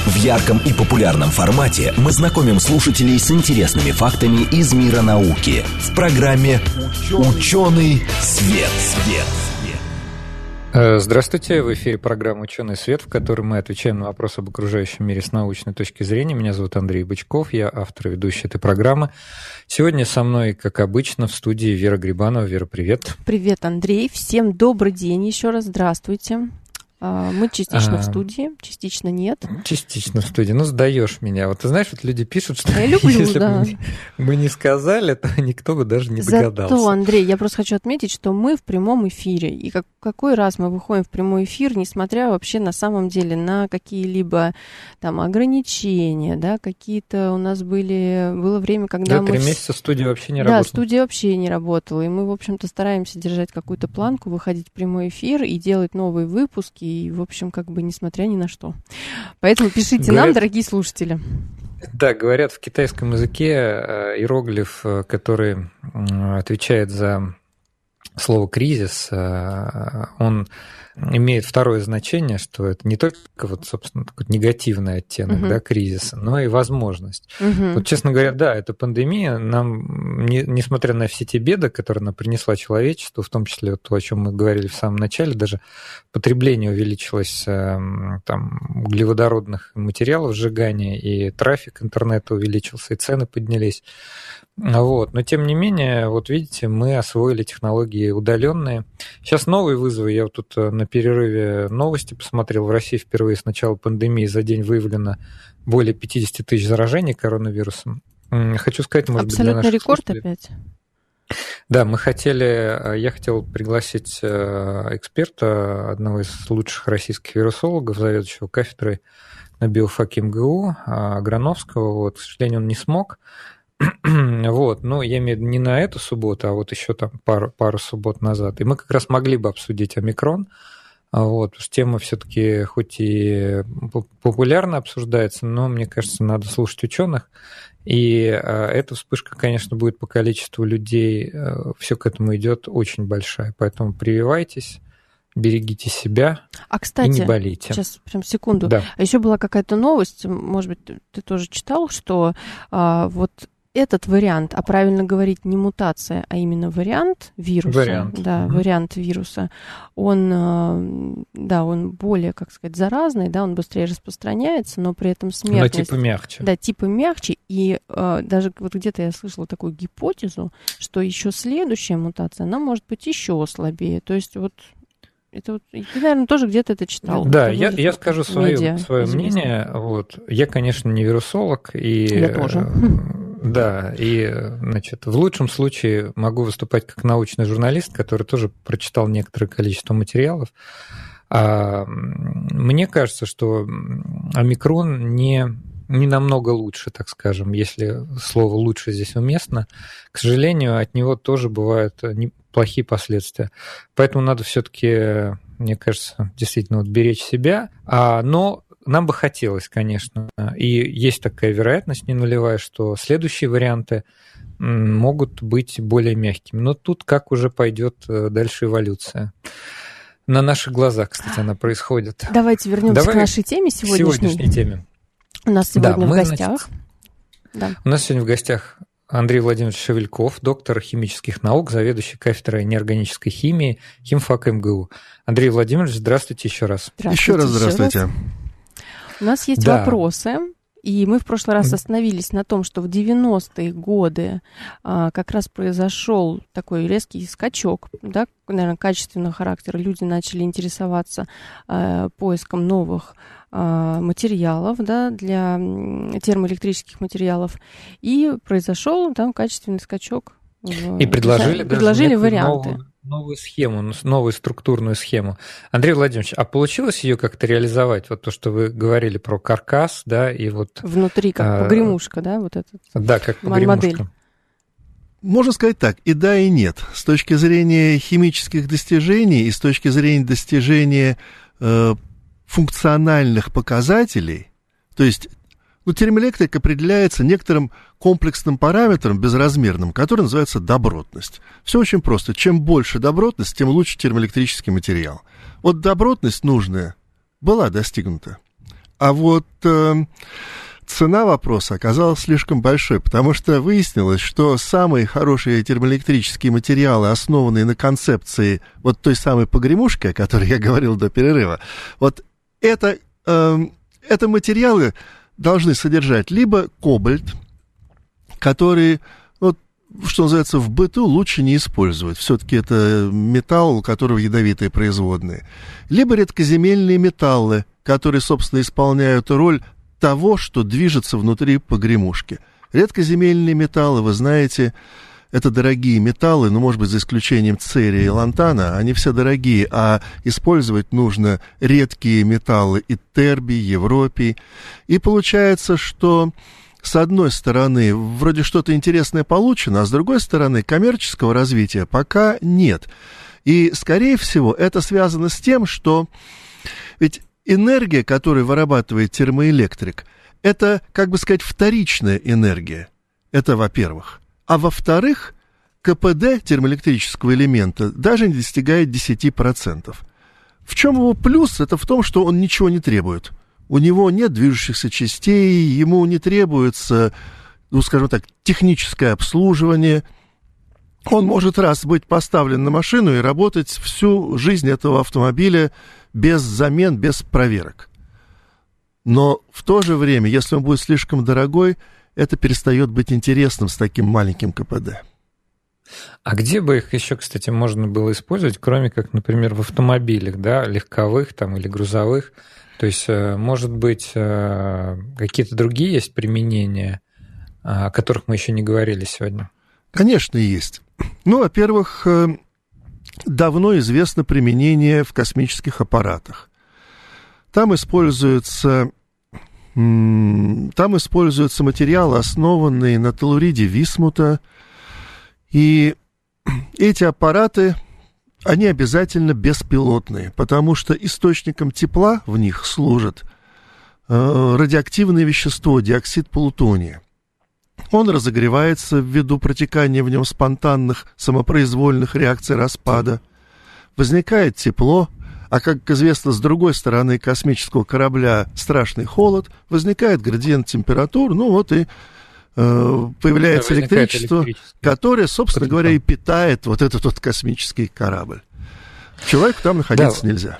[SPEAKER 4] В ярком и популярном формате мы знакомим слушателей с интересными фактами из мира науки в программе «Ученый свет». свет.
[SPEAKER 1] Э, здравствуйте, в эфире программа «Ученый свет», в которой мы отвечаем на вопросы об окружающем мире с научной точки зрения. Меня зовут Андрей Бычков, я автор и ведущий этой программы. Сегодня со мной, как обычно, в студии Вера Грибанова. Вера, привет.
[SPEAKER 2] Привет, Андрей. Всем добрый день еще раз. Здравствуйте. А, мы частично а, в студии, частично нет.
[SPEAKER 1] Частично в студии. Ну, сдаешь меня. Вот ты знаешь, вот люди пишут, что
[SPEAKER 2] я люблю, если
[SPEAKER 1] да. бы мы, не сказали, то никто бы даже не догадался.
[SPEAKER 2] Зато, Андрей, я просто хочу отметить, что мы в прямом эфире. И как, какой раз мы выходим в прямой эфир, несмотря вообще на самом деле на какие-либо там ограничения, да, какие-то у нас были... Было время, когда
[SPEAKER 1] да,
[SPEAKER 2] мы...
[SPEAKER 1] три месяца студия вообще не работала.
[SPEAKER 2] Да, студия вообще не работала. И мы, в общем-то, стараемся держать какую-то планку, выходить в прямой эфир и делать новые выпуски и, в общем, как бы несмотря ни на что. Поэтому пишите говорят, нам, дорогие слушатели.
[SPEAKER 1] Да, говорят, в китайском языке э, иероглиф, э, который отвечает за слово кризис, э, он имеет второе значение, что это не только вот, собственно, такой негативный оттенок, угу. да, кризиса, но и возможность. Угу. Вот, честно говоря, да, эта пандемия нам, не, несмотря на все те беды, которые она принесла человечеству, в том числе вот то, о чем мы говорили в самом начале, даже потребление увеличилось эм, там углеводородных материалов сжигания, и трафик интернета увеличился, и цены поднялись. Вот. Но тем не менее, вот видите, мы освоили технологии удаленные. Сейчас новые вызовы. Я вот тут э, на перерыве новости посмотрел. В России впервые с начала пандемии за день выявлено более 50 тысяч заражений коронавирусом. Хочу сказать, может
[SPEAKER 2] Абсолютно
[SPEAKER 1] быть, для
[SPEAKER 2] наших рекорд опять.
[SPEAKER 1] Да, мы хотели, э, я хотел пригласить э, эксперта, одного из лучших российских вирусологов, заведующего кафедрой на биофаке МГУ, Грановского. Вот, к сожалению, он не смог. вот, ну, я имею в виду не на эту субботу, а вот еще там пару, пару суббот назад. И мы как раз могли бы обсудить омикрон, а вот, потому что тема все-таки хоть и популярно обсуждается, но, мне кажется, надо слушать ученых. И а, эта вспышка, конечно, будет по количеству людей, а, все к этому идет очень большая. Поэтому прививайтесь берегите себя
[SPEAKER 2] а, кстати,
[SPEAKER 1] и не болейте.
[SPEAKER 2] Сейчас, прям секунду.
[SPEAKER 1] Да.
[SPEAKER 2] А еще была какая-то новость, может быть, ты тоже читал, что а, вот этот вариант, а правильно говорить не мутация, а именно вариант вируса,
[SPEAKER 1] вариант.
[SPEAKER 2] да, угу. вариант вируса, он, э, да, он более, как сказать, заразный, да, он быстрее распространяется, но при этом смертность...
[SPEAKER 1] Но типа мягче.
[SPEAKER 2] Да, типа мягче, и э, даже вот где-то я слышала такую гипотезу, что еще следующая мутация, она может быть еще слабее, то есть вот это вот, ты, наверное, тоже где-то это читал.
[SPEAKER 1] Да, это я, я скажу свое, свое мнение. Вот. Я, конечно, не вирусолог. И,
[SPEAKER 2] я тоже.
[SPEAKER 1] Да, и, значит, в лучшем случае могу выступать как научный журналист, который тоже прочитал некоторое количество материалов. А мне кажется, что омикрон не, не намного лучше, так скажем, если слово «лучше» здесь уместно. К сожалению, от него тоже бывают плохие последствия. Поэтому надо все-таки, мне кажется, действительно вот беречь себя. А, но нам бы хотелось, конечно, и есть такая вероятность не нулевая, что следующие варианты могут быть более мягкими. Но тут как уже пойдет э, дальше эволюция. На наших глазах, кстати, она происходит.
[SPEAKER 2] Давайте вернемся Давай к нашей теме сегодняшней.
[SPEAKER 1] Сегодняшней теме.
[SPEAKER 2] У нас сегодня да, в мы, гостях. Значит,
[SPEAKER 1] да. У нас сегодня в гостях Андрей Владимирович Шевельков, доктор химических наук, заведующий кафедрой неорганической химии химфак МГУ. Андрей Владимирович, здравствуйте еще раз.
[SPEAKER 3] Здравствуйте, еще раз здравствуйте. Еще раз.
[SPEAKER 2] У нас есть да. вопросы. И мы в прошлый раз остановились на том, что в 90-е годы а, как раз произошел такой резкий скачок, да, наверное, качественного характера. Люди начали интересоваться а, поиском новых а, материалов да, для термоэлектрических материалов. И произошел там качественный скачок.
[SPEAKER 1] И предложили,
[SPEAKER 2] предложили варианты. Новую
[SPEAKER 1] новую схему, новую структурную схему. Андрей Владимирович, а получилось ее как-то реализовать? Вот то, что вы говорили про каркас, да, и вот...
[SPEAKER 2] Внутри, как а, погремушка, да, вот этот
[SPEAKER 1] Да, как погремушка. Модель.
[SPEAKER 3] Можно сказать так, и да, и нет. С точки зрения химических достижений и с точки зрения достижения э, функциональных показателей, то есть ну, термоэлектрик определяется некоторым комплексным параметром безразмерным, который называется добротность. Все очень просто. Чем больше добротность, тем лучше термоэлектрический материал. Вот добротность нужная была достигнута. А вот э, цена вопроса оказалась слишком большой, потому что выяснилось, что самые хорошие термоэлектрические материалы, основанные на концепции вот той самой погремушки, о которой я говорил до перерыва, вот это, э, это материалы должны содержать либо кобальт, который вот, что называется, в быту лучше не использовать. Все-таки это металл, у которого ядовитые производные. Либо редкоземельные металлы, которые, собственно, исполняют роль того, что движется внутри погремушки. Редкоземельные металлы, вы знаете, это дорогие металлы, ну, может быть, за исключением церия и лантана, они все дорогие, а использовать нужно редкие металлы и тербий, европий. И получается, что с одной стороны, вроде что-то интересное получено, а с другой стороны, коммерческого развития пока нет. И, скорее всего, это связано с тем, что ведь энергия, которую вырабатывает термоэлектрик, это, как бы сказать, вторичная энергия. Это во-первых. А во-вторых, КПД термоэлектрического элемента даже не достигает 10%. В чем его плюс? Это в том, что он ничего не требует. У него нет движущихся частей, ему не требуется, ну, скажем так, техническое обслуживание. Он может раз быть поставлен на машину и работать всю жизнь этого автомобиля без замен, без проверок. Но в то же время, если он будет слишком дорогой, это перестает быть интересным с таким маленьким КПД.
[SPEAKER 1] А где бы их еще, кстати, можно было использовать, кроме как, например, в автомобилях, да, легковых там или грузовых? То есть, э, может быть, э, какие-то другие есть применения, о которых мы еще не говорили сегодня?
[SPEAKER 3] Конечно, есть. Ну, во-первых, э, давно известно применение в космических аппаратах. Там используются там используются материалы, основанные на телуриде висмута, и эти аппараты, они обязательно беспилотные, потому что источником тепла в них служит э, радиоактивное вещество, диоксид плутония. Он разогревается ввиду протекания в нем спонтанных самопроизвольных реакций распада. Возникает тепло, а как известно, с другой стороны космического корабля страшный холод, возникает градиент температур, ну вот и э, появляется да, электричество, которое, собственно Притом. говоря, и питает вот этот вот космический корабль. Человеку там находиться да. нельзя.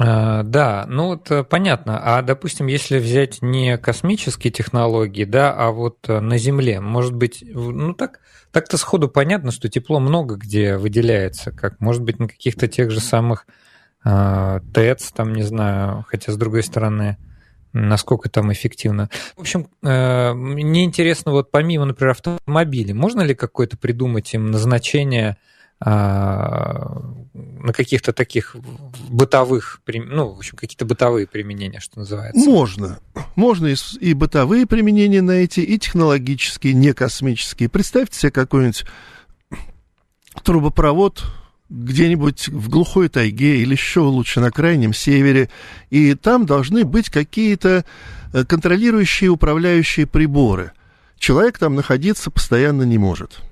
[SPEAKER 1] А, да, ну вот э, понятно. А, допустим, если взять не космические технологии, да, а вот э, на Земле, может быть, ну так, так-то сходу понятно, что тепло много где выделяется, как, может быть, на каких-то тех же самых э, ТЭЦ, там, не знаю, хотя, с другой стороны, насколько там эффективно. В общем, э, мне интересно, вот помимо, например, автомобилей, можно ли какое-то придумать им назначение на каких-то таких бытовых, ну, в общем, какие-то бытовые применения, что называется?
[SPEAKER 3] Можно. Можно и, бытовые применения найти, и технологические, не космические. Представьте себе какой-нибудь трубопровод где-нибудь в глухой тайге или еще лучше на крайнем севере, и там должны быть какие-то э, контролирующие, управляющие приборы. Человек там находиться постоянно не может а,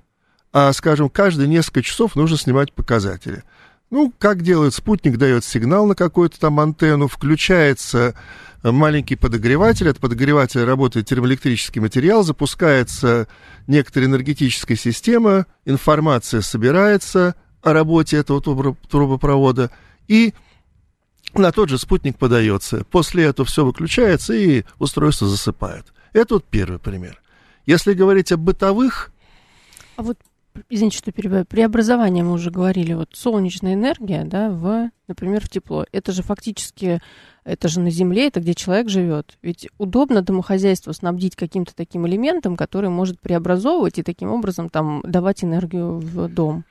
[SPEAKER 3] скажем, каждые несколько часов нужно снимать показатели. Ну, как делают спутник, дает сигнал на какую-то там антенну, включается маленький подогреватель, от подогревателя работает термоэлектрический материал, запускается некоторая энергетическая система, информация собирается о работе этого трубопровода, и на тот же спутник подается. После этого все выключается, и устройство засыпает. Это вот первый пример. Если говорить о бытовых...
[SPEAKER 2] А вот извините, что перебиваю, преобразование мы уже говорили, вот солнечная энергия, да, в, например, в тепло. Это же фактически, это же на Земле, это где человек живет. Ведь удобно домохозяйство снабдить каким-то таким элементом, который может преобразовывать и таким образом там давать энергию в дом.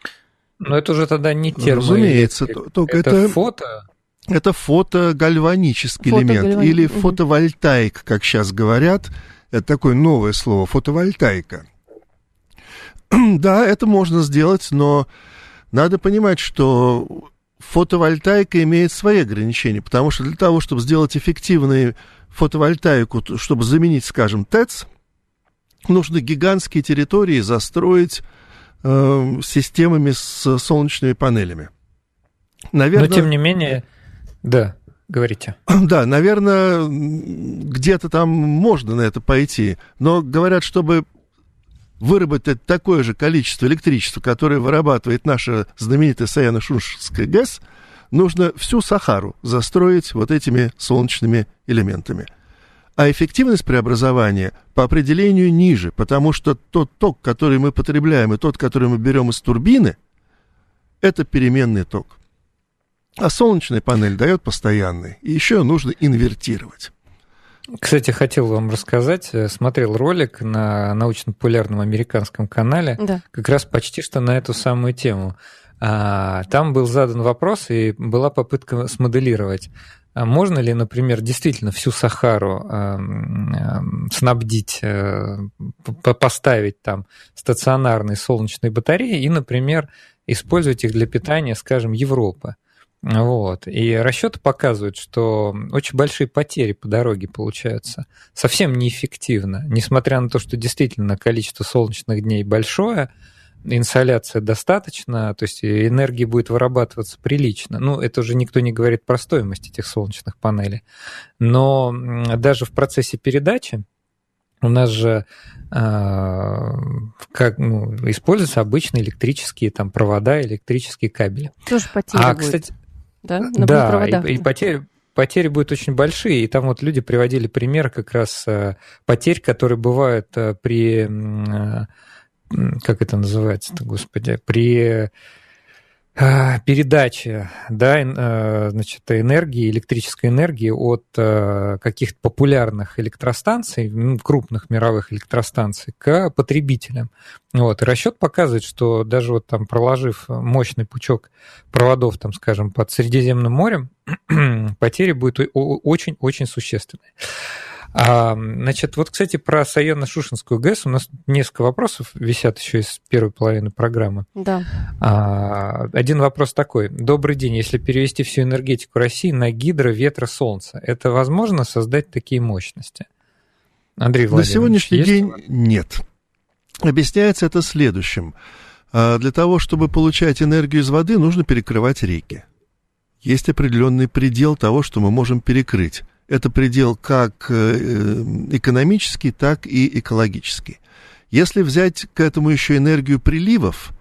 [SPEAKER 1] Но это уже тогда не термо.
[SPEAKER 3] Разумеется, только это, это фото. Это фотогальванический фото элемент или угу. фотовольтаик, как сейчас говорят. Это такое новое слово, фотовольтайка. да, это можно сделать, но надо понимать, что фотовольтайка имеет свои ограничения, потому что для того, чтобы сделать эффективную фотовольтайку, чтобы заменить, скажем, ТЭЦ, нужно гигантские территории застроить э, системами с солнечными панелями.
[SPEAKER 1] Наверное, Но тем не менее, да. говорите.
[SPEAKER 3] Да, наверное, где-то там можно на это пойти, но говорят, чтобы выработать такое же количество электричества, которое вырабатывает наша знаменитая Саяно-Шуншская ГЭС, нужно всю Сахару застроить вот этими солнечными элементами. А эффективность преобразования по определению ниже, потому что тот ток, который мы потребляем, и тот, который мы берем из турбины, это переменный ток. А солнечная панель дает постоянный. И еще нужно инвертировать.
[SPEAKER 1] Кстати, хотел вам рассказать, э, смотрел ролик на научно-популярном американском канале, да. как раз почти что на эту самую тему. А, там был задан вопрос, и была попытка смоделировать, а можно ли, например, действительно всю Сахару э, э, снабдить, э, поставить там стационарные солнечные батареи и, например, использовать их для питания, скажем, Европы. Вот. И расчеты показывают, что очень большие потери по дороге получаются. Совсем неэффективно. Несмотря на то, что действительно количество солнечных дней большое, инсоляция достаточно, то есть энергии будет вырабатываться прилично. Ну, это уже никто не говорит про стоимость этих солнечных панелей. Но даже в процессе передачи у нас же э, как, ну, используются обычные электрические там, провода, электрические кабели.
[SPEAKER 2] Тоже потери а, будет. кстати,
[SPEAKER 1] да, на да и, и потери, потери будут очень большие. И там вот люди приводили пример как раз э, потерь, которые бывают э, при, э, как это называется-то, господи, при передачи да, э, значит, энергии, электрической энергии от э, каких-то популярных электростанций, крупных мировых электростанций, к потребителям. Вот. И расчет показывает, что даже вот там проложив мощный пучок проводов, там, скажем, под Средиземным морем, потери будут очень-очень существенные. А, значит, вот, кстати, про Саяно-Шушинскую ГЭС у нас несколько вопросов висят еще из первой половины программы.
[SPEAKER 2] Да.
[SPEAKER 1] А, один вопрос такой. Добрый день. Если перевести всю энергетику России на гидро, ветра, солнца, это возможно создать такие мощности?
[SPEAKER 3] Андрей Владимирович, На сегодняшний день нет. Объясняется это следующим. А, для того, чтобы получать энергию из воды, нужно перекрывать реки. Есть определенный предел того, что мы можем перекрыть это предел как э, экономический, так и экологический. Если взять к этому еще энергию приливов,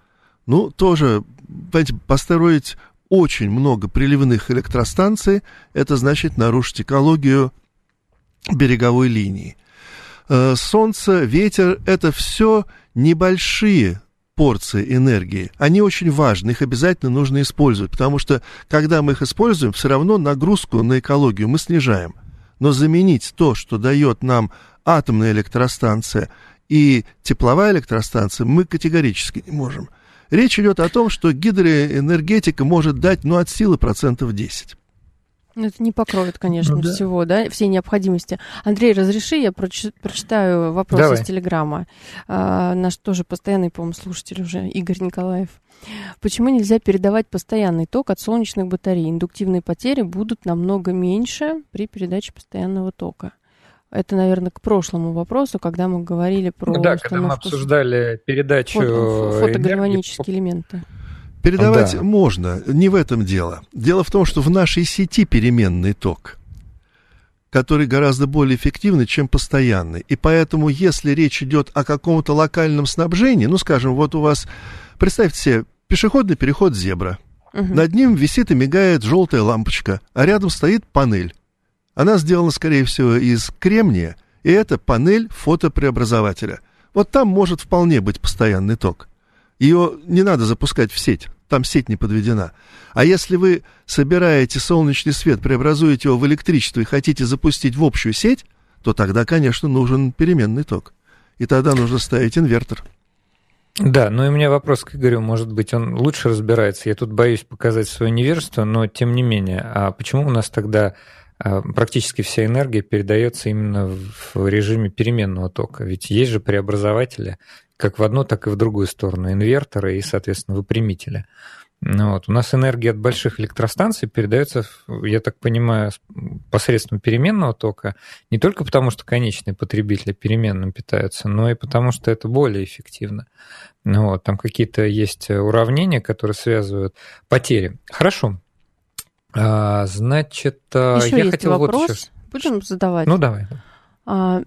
[SPEAKER 3] ну, тоже, понимаете, построить очень много приливных электростанций, это значит нарушить экологию береговой линии. Э, солнце, ветер – это все небольшие порции энергии. Они очень важны, их обязательно нужно использовать, потому что когда мы их используем, все равно нагрузку на экологию мы снижаем. Но заменить то, что дает нам атомная электростанция и тепловая электростанция, мы категорически не можем. Речь идет о том, что гидроэнергетика может дать, ну, от силы процентов 10.
[SPEAKER 2] Ну, это не покроет, конечно, ну, да. всего, да, всей необходимости. Андрей, разреши, я прочитаю вопрос Давай. из Телеграма. А, наш тоже постоянный, по-моему, слушатель уже, Игорь Николаев. Почему нельзя передавать постоянный ток от солнечных батарей? Индуктивные потери будут намного меньше при передаче постоянного тока. Это, наверное, к прошлому вопросу, когда мы говорили про
[SPEAKER 1] ну, да, когда мы обсуждали передачу
[SPEAKER 2] фото, фотографические элементы.
[SPEAKER 3] Передавать да. можно, не в этом дело. Дело в том, что в нашей сети переменный ток, который гораздо более эффективный, чем постоянный. И поэтому, если речь идет о каком-то локальном снабжении, ну, скажем, вот у вас, представьте себе, пешеходный переход зебра. Угу. Над ним висит и мигает желтая лампочка, а рядом стоит панель. Она сделана, скорее всего, из кремния, и это панель фотопреобразователя. Вот там может вполне быть постоянный ток. Ее не надо запускать в сеть там сеть не подведена. А если вы собираете солнечный свет, преобразуете его в электричество и хотите запустить в общую сеть, то тогда, конечно, нужен переменный ток. И тогда нужно ставить инвертор.
[SPEAKER 1] Да, ну и у меня вопрос к Игорю, может быть, он лучше разбирается. Я тут боюсь показать свое невежество, но тем не менее, а почему у нас тогда а, практически вся энергия передается именно в режиме переменного тока? Ведь есть же преобразователи, как в одну, так и в другую сторону, инверторы и, соответственно, выпрямители. Ну вот. У нас энергия от больших электростанций передается, я так понимаю, посредством переменного тока, не только потому, что конечные потребители переменным питаются, но и потому, что это более эффективно. Ну вот. Там какие-то есть уравнения, которые связывают потери. Хорошо. А, значит,
[SPEAKER 2] еще я хотел вопрос. Вот сейчас... Будем задавать?
[SPEAKER 1] Ну, давай.
[SPEAKER 2] А,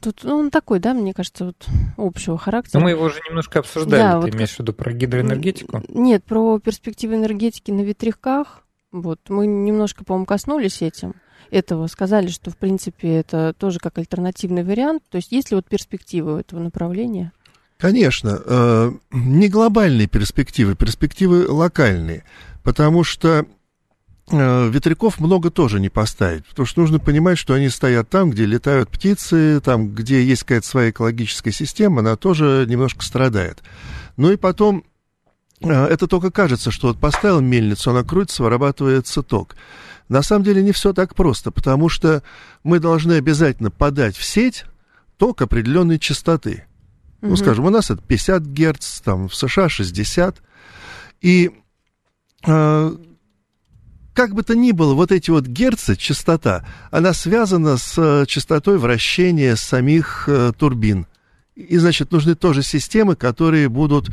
[SPEAKER 2] Тут ну, он такой, да, мне кажется, вот общего характера.
[SPEAKER 1] Но мы его уже немножко обсуждали. Да, Ты вот имеешь в виду про гидроэнергетику?
[SPEAKER 2] Нет, про перспективы энергетики на ветряках. Вот мы немножко, по-моему, коснулись этим этого, сказали, что в принципе это тоже как альтернативный вариант. То есть есть ли вот перспективы этого направления?
[SPEAKER 3] Конечно, э, не глобальные перспективы, перспективы локальные, потому что ветряков много тоже не поставить, потому что нужно понимать, что они стоят там, где летают птицы, там, где есть какая-то своя экологическая система, она тоже немножко страдает. Ну и потом, э, это только кажется, что вот поставил мельницу, она крутится, вырабатывается ток. На самом деле не все так просто, потому что мы должны обязательно подать в сеть ток определенной частоты. Mm-hmm. Ну, скажем, у нас это 50 Гц, там в США 60. И э, как бы то ни было, вот эти вот герцы, частота, она связана с э, частотой вращения самих э, турбин. И, значит, нужны тоже системы, которые будут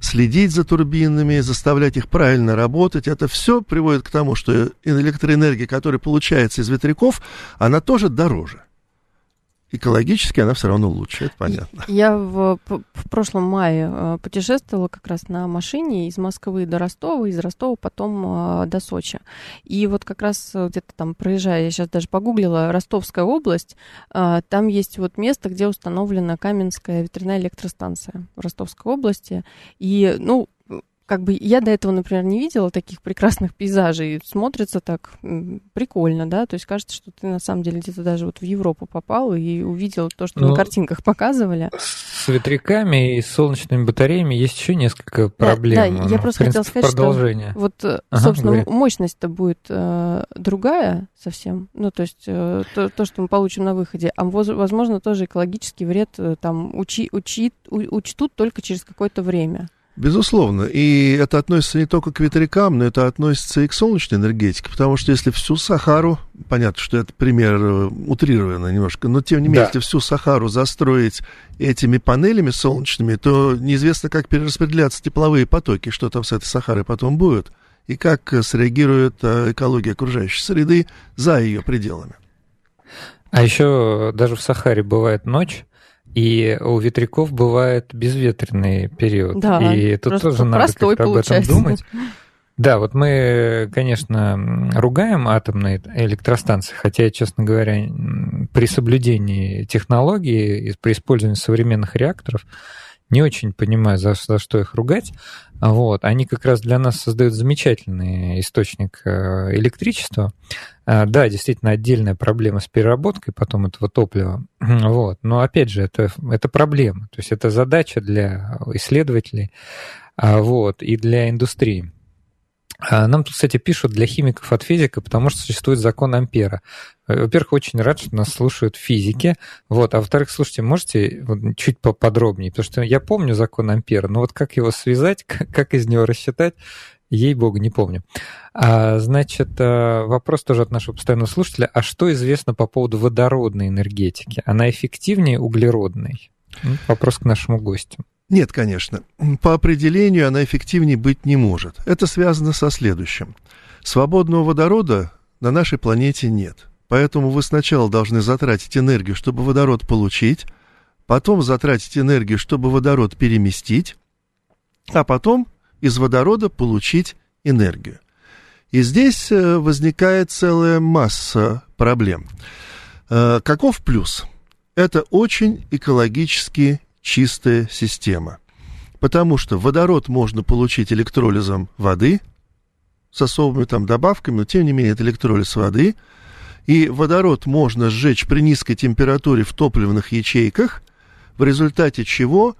[SPEAKER 3] следить за турбинами, заставлять их правильно работать. Это все приводит к тому, что электроэнергия, которая получается из ветряков, она тоже дороже экологически она все равно лучше, это понятно.
[SPEAKER 2] Я в, в прошлом мае э, путешествовала как раз на машине из Москвы до Ростова, из Ростова потом э, до Сочи. И вот как раз где-то там проезжая, я сейчас даже погуглила, Ростовская область, э, там есть вот место, где установлена Каменская ветряная электростанция в Ростовской области. И, ну, как бы я до этого, например, не видела таких прекрасных пейзажей. Смотрится так прикольно, да. То есть кажется, что ты на самом деле где-то даже вот в Европу попал и увидел то, что ну, на картинках показывали.
[SPEAKER 1] С ветряками и солнечными батареями есть еще несколько проблем. Да,
[SPEAKER 2] да я просто хотела сказать, продолжение. что вот, э, ага, собственно, мощность-то будет э, другая совсем. Ну, то есть э, то, то, что мы получим на выходе. А возможно, тоже экологический вред э, там учи, учи, у, учтут только через какое-то время.
[SPEAKER 3] Безусловно. И это относится не только к ветрякам, но это относится и к солнечной энергетике, потому что если всю Сахару, понятно, что это пример э, утрированный немножко, но тем не менее, да. если всю Сахару застроить этими панелями солнечными, то неизвестно, как перераспределяться тепловые потоки, что там с этой Сахарой потом будет, и как среагирует э, экология окружающей среды за ее пределами.
[SPEAKER 1] А еще даже в Сахаре бывает ночь, и у ветряков бывает безветренный период. Да, и тут тоже надо как-то об этом думать. Да, вот мы, конечно, ругаем атомные электростанции, хотя честно говоря, при соблюдении технологий, при использовании современных реакторов, не очень понимаю, за, за что их ругать. Вот. Они как раз для нас создают замечательный источник э, электричества. А, да, действительно, отдельная проблема с переработкой потом этого топлива. Вот. Но опять же, это, это проблема. То есть это задача для исследователей а, вот, и для индустрии. А, нам тут, кстати, пишут для химиков от физика, потому что существует закон Ампера. Э, во-первых, очень рад, что нас слушают физики. Вот. А во-вторых, слушайте, можете вот чуть поподробнее? Потому что я помню закон Ампера, но вот как его связать, как, из него рассчитать, ей-богу, не помню. А, значит, э, вопрос тоже от нашего постоянного слушателя. А что известно по поводу водородной энергетики? Она эффективнее углеродной? Вопрос к нашему гостю.
[SPEAKER 3] Нет, конечно. По определению она эффективнее быть не может. Это связано со следующим. Свободного водорода на нашей планете нет. Поэтому вы сначала должны затратить энергию, чтобы водород получить, потом затратить энергию, чтобы водород переместить, а потом из водорода получить энергию. И здесь э, возникает целая масса проблем. Э, каков плюс? Это очень экологически чистая система. Потому что водород можно получить электролизом воды с особыми там добавками, но тем не менее это электролиз воды. И водород можно сжечь при низкой температуре в топливных ячейках, в результате чего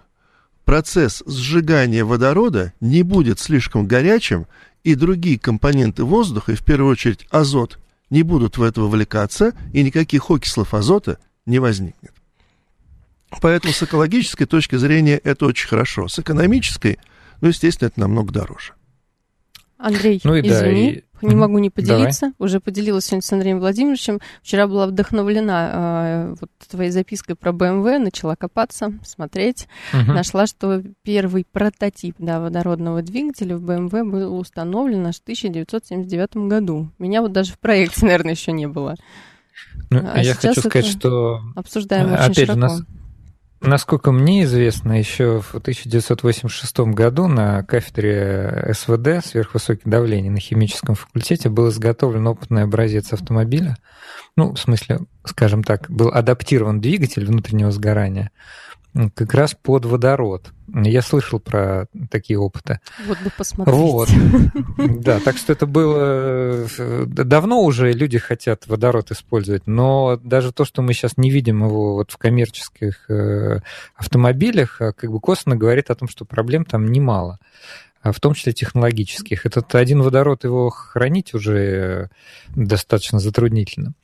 [SPEAKER 3] процесс сжигания водорода не будет слишком горячим, и другие компоненты воздуха, и в первую очередь азот, не будут в это вовлекаться, и никаких окислов азота не возникнет. Поэтому с экологической точки зрения это очень хорошо. С экономической, ну, естественно, это намного дороже.
[SPEAKER 2] Андрей, ну и извини, да, и... не могу не поделиться. Давай. Уже поделилась сегодня с Андреем Владимировичем. Вчера была вдохновлена э, вот твоей запиской про BMW, начала копаться, смотреть. Угу. Нашла, что первый прототип да, водородного двигателя в BMW был установлен аж в 1979 году. Меня вот даже в проекте, наверное, еще не было.
[SPEAKER 1] Ну, а я хочу сказать, что
[SPEAKER 2] обсуждаем очень опять широко.
[SPEAKER 1] же нас Насколько мне известно, еще в 1986 году на кафедре СВД сверхвысокое давление на химическом факультете был изготовлен опытный образец автомобиля. Ну, в смысле, скажем так, был адаптирован двигатель внутреннего сгорания как раз под водород. Я слышал про такие опыты.
[SPEAKER 2] Вот бы посмотреть.
[SPEAKER 1] Вот. Да, так что это было... Э, давно уже люди хотят водород использовать, но даже то, что мы сейчас не видим его вот в коммерческих э, автомобилях, а как бы косвенно говорит о том, что проблем там немало. А в том числе технологических. Этот один водород, его хранить уже э, достаточно затруднительно.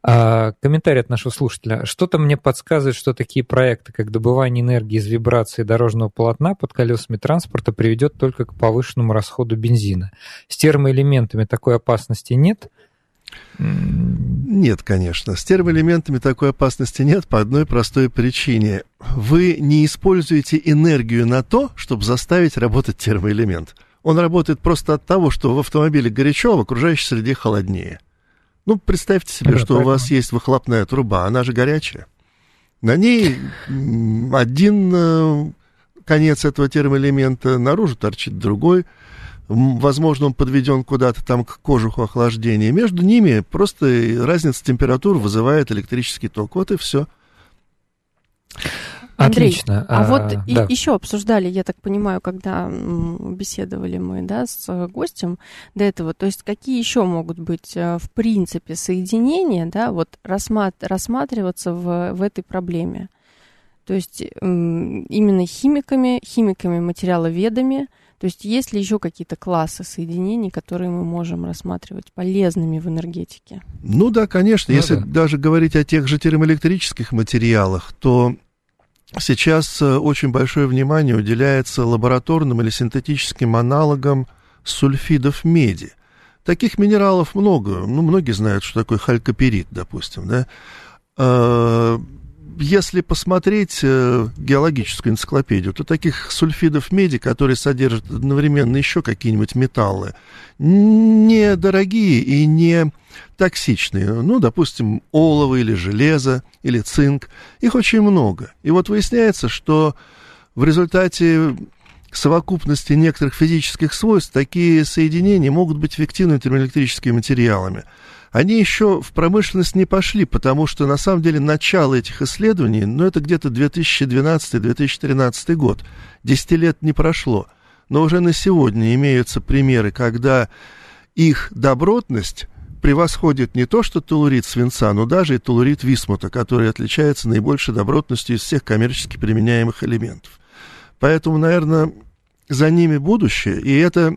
[SPEAKER 1] А, комментарий от нашего слушателя. Что-то мне подсказывает, что такие проекты, как добывание энергии из вибрации дорожного полотна под колесами транспорта, приведет только к повышенному расходу бензина. С термоэлементами такой опасности нет –
[SPEAKER 3] нет, конечно. С термоэлементами такой опасности нет по одной простой причине. Вы не используете энергию на то, чтобы заставить работать термоэлемент. Он работает просто от того, что в автомобиле горячо, а в окружающей среде холоднее. Ну, представьте себе, да, что поэтому. у вас есть выхлопная труба, она же горячая. На ней один э, конец этого термоэлемента наружу торчит другой – возможно, он подведен куда-то там к кожуху охлаждения. Между ними просто разница температур вызывает электрический ток. Вот и все.
[SPEAKER 2] Андрей, Отлично. А, а вот да. и, еще обсуждали, я так понимаю, когда беседовали мы да, с гостем до этого, то есть какие еще могут быть э, в принципе соединения, да, вот рассмат, рассматриваться в, в этой проблеме. То есть именно химиками, химиками, материаловедами, то есть есть ли еще какие-то классы соединений, которые мы можем рассматривать полезными в энергетике?
[SPEAKER 3] Ну да, конечно. Ну, Если да. даже говорить о тех же термоэлектрических материалах, то сейчас э, очень большое внимание уделяется лабораторным или синтетическим аналогам сульфидов меди. Таких минералов много. Ну, многие знают, что такое халькоперит, допустим, да э, если посмотреть э, геологическую энциклопедию, то таких сульфидов меди, которые содержат одновременно еще какие-нибудь металлы, недорогие и не токсичные. Ну, допустим, олово или железо, или цинк. Их очень много. И вот выясняется, что в результате совокупности некоторых физических свойств такие соединения могут быть эффективными термоэлектрическими материалами они еще в промышленность не пошли, потому что на самом деле начало этих исследований, ну это где-то 2012-2013 год, 10 лет не прошло. Но уже на сегодня имеются примеры, когда их добротность превосходит не то что толурит свинца, но даже и толурит висмута, который отличается наибольшей добротностью из всех коммерчески применяемых элементов. Поэтому, наверное, за ними будущее, и это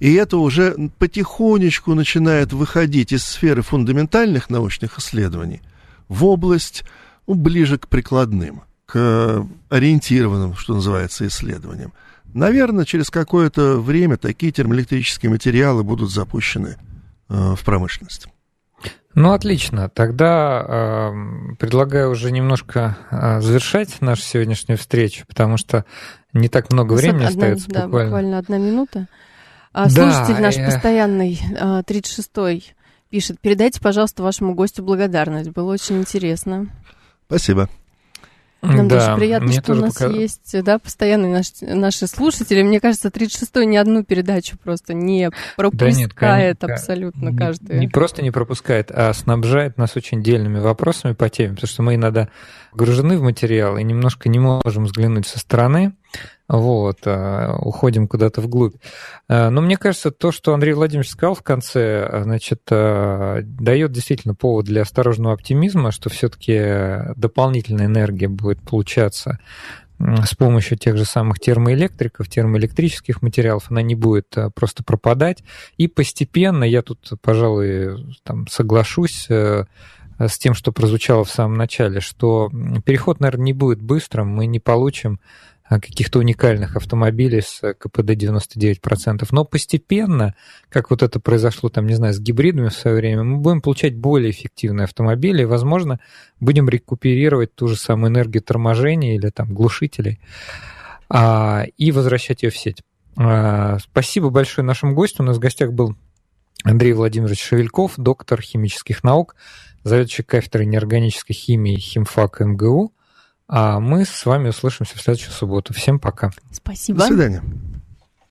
[SPEAKER 3] и это уже потихонечку начинает выходить из сферы фундаментальных научных исследований в область ну, ближе к прикладным, к ориентированным, что называется, исследованиям. Наверное, через какое-то время такие термоэлектрические материалы будут запущены э, в промышленность.
[SPEAKER 1] Ну, отлично. Тогда э, предлагаю уже немножко э, завершать нашу сегодняшнюю встречу, потому что не так много времени одна, остается.
[SPEAKER 2] Да, буквально. буквально одна минута. А, слушатель да, наш я... постоянный, 36-й, а, пишет, передайте, пожалуйста, вашему гостю благодарность. Было очень интересно.
[SPEAKER 3] Спасибо.
[SPEAKER 2] Нам да, даже приятно, что у нас пока... есть да, постоянные наши, наши слушатели. Мне кажется, 36-й ни одну передачу просто не пропускает да нет, абсолютно
[SPEAKER 1] не,
[SPEAKER 2] каждую.
[SPEAKER 1] Не просто не пропускает, а снабжает нас очень дельными вопросами по теме, потому что мы иногда погружены в материал и немножко не можем взглянуть со стороны вот, а, уходим куда-то вглубь. А, но мне кажется, то, что Андрей Владимирович сказал в конце, а, значит, дает действительно повод для осторожного оптимизма, что все-таки дополнительная энергия будет получаться с помощью тех же самых термоэлектриков, термоэлектрических материалов, она не будет просто пропадать. И постепенно, я тут, пожалуй, там, соглашусь э, с тем, что прозвучало в самом начале, что переход, наверное, не будет быстрым, мы не получим каких-то уникальных автомобилей с КПД 99%. Но постепенно, как вот это произошло, там, не знаю, с гибридами в свое время, мы будем получать более эффективные автомобили, и, возможно, будем рекуперировать ту же самую энергию торможения или там глушителей а, и возвращать ее в сеть. А, спасибо большое нашему гостю. У нас в гостях был Андрей Владимирович Шевельков, доктор химических наук, заведующий кафедрой неорганической химии химфака МГУ. А мы с вами услышимся в следующую субботу. Всем пока.
[SPEAKER 2] Спасибо.
[SPEAKER 3] До свидания.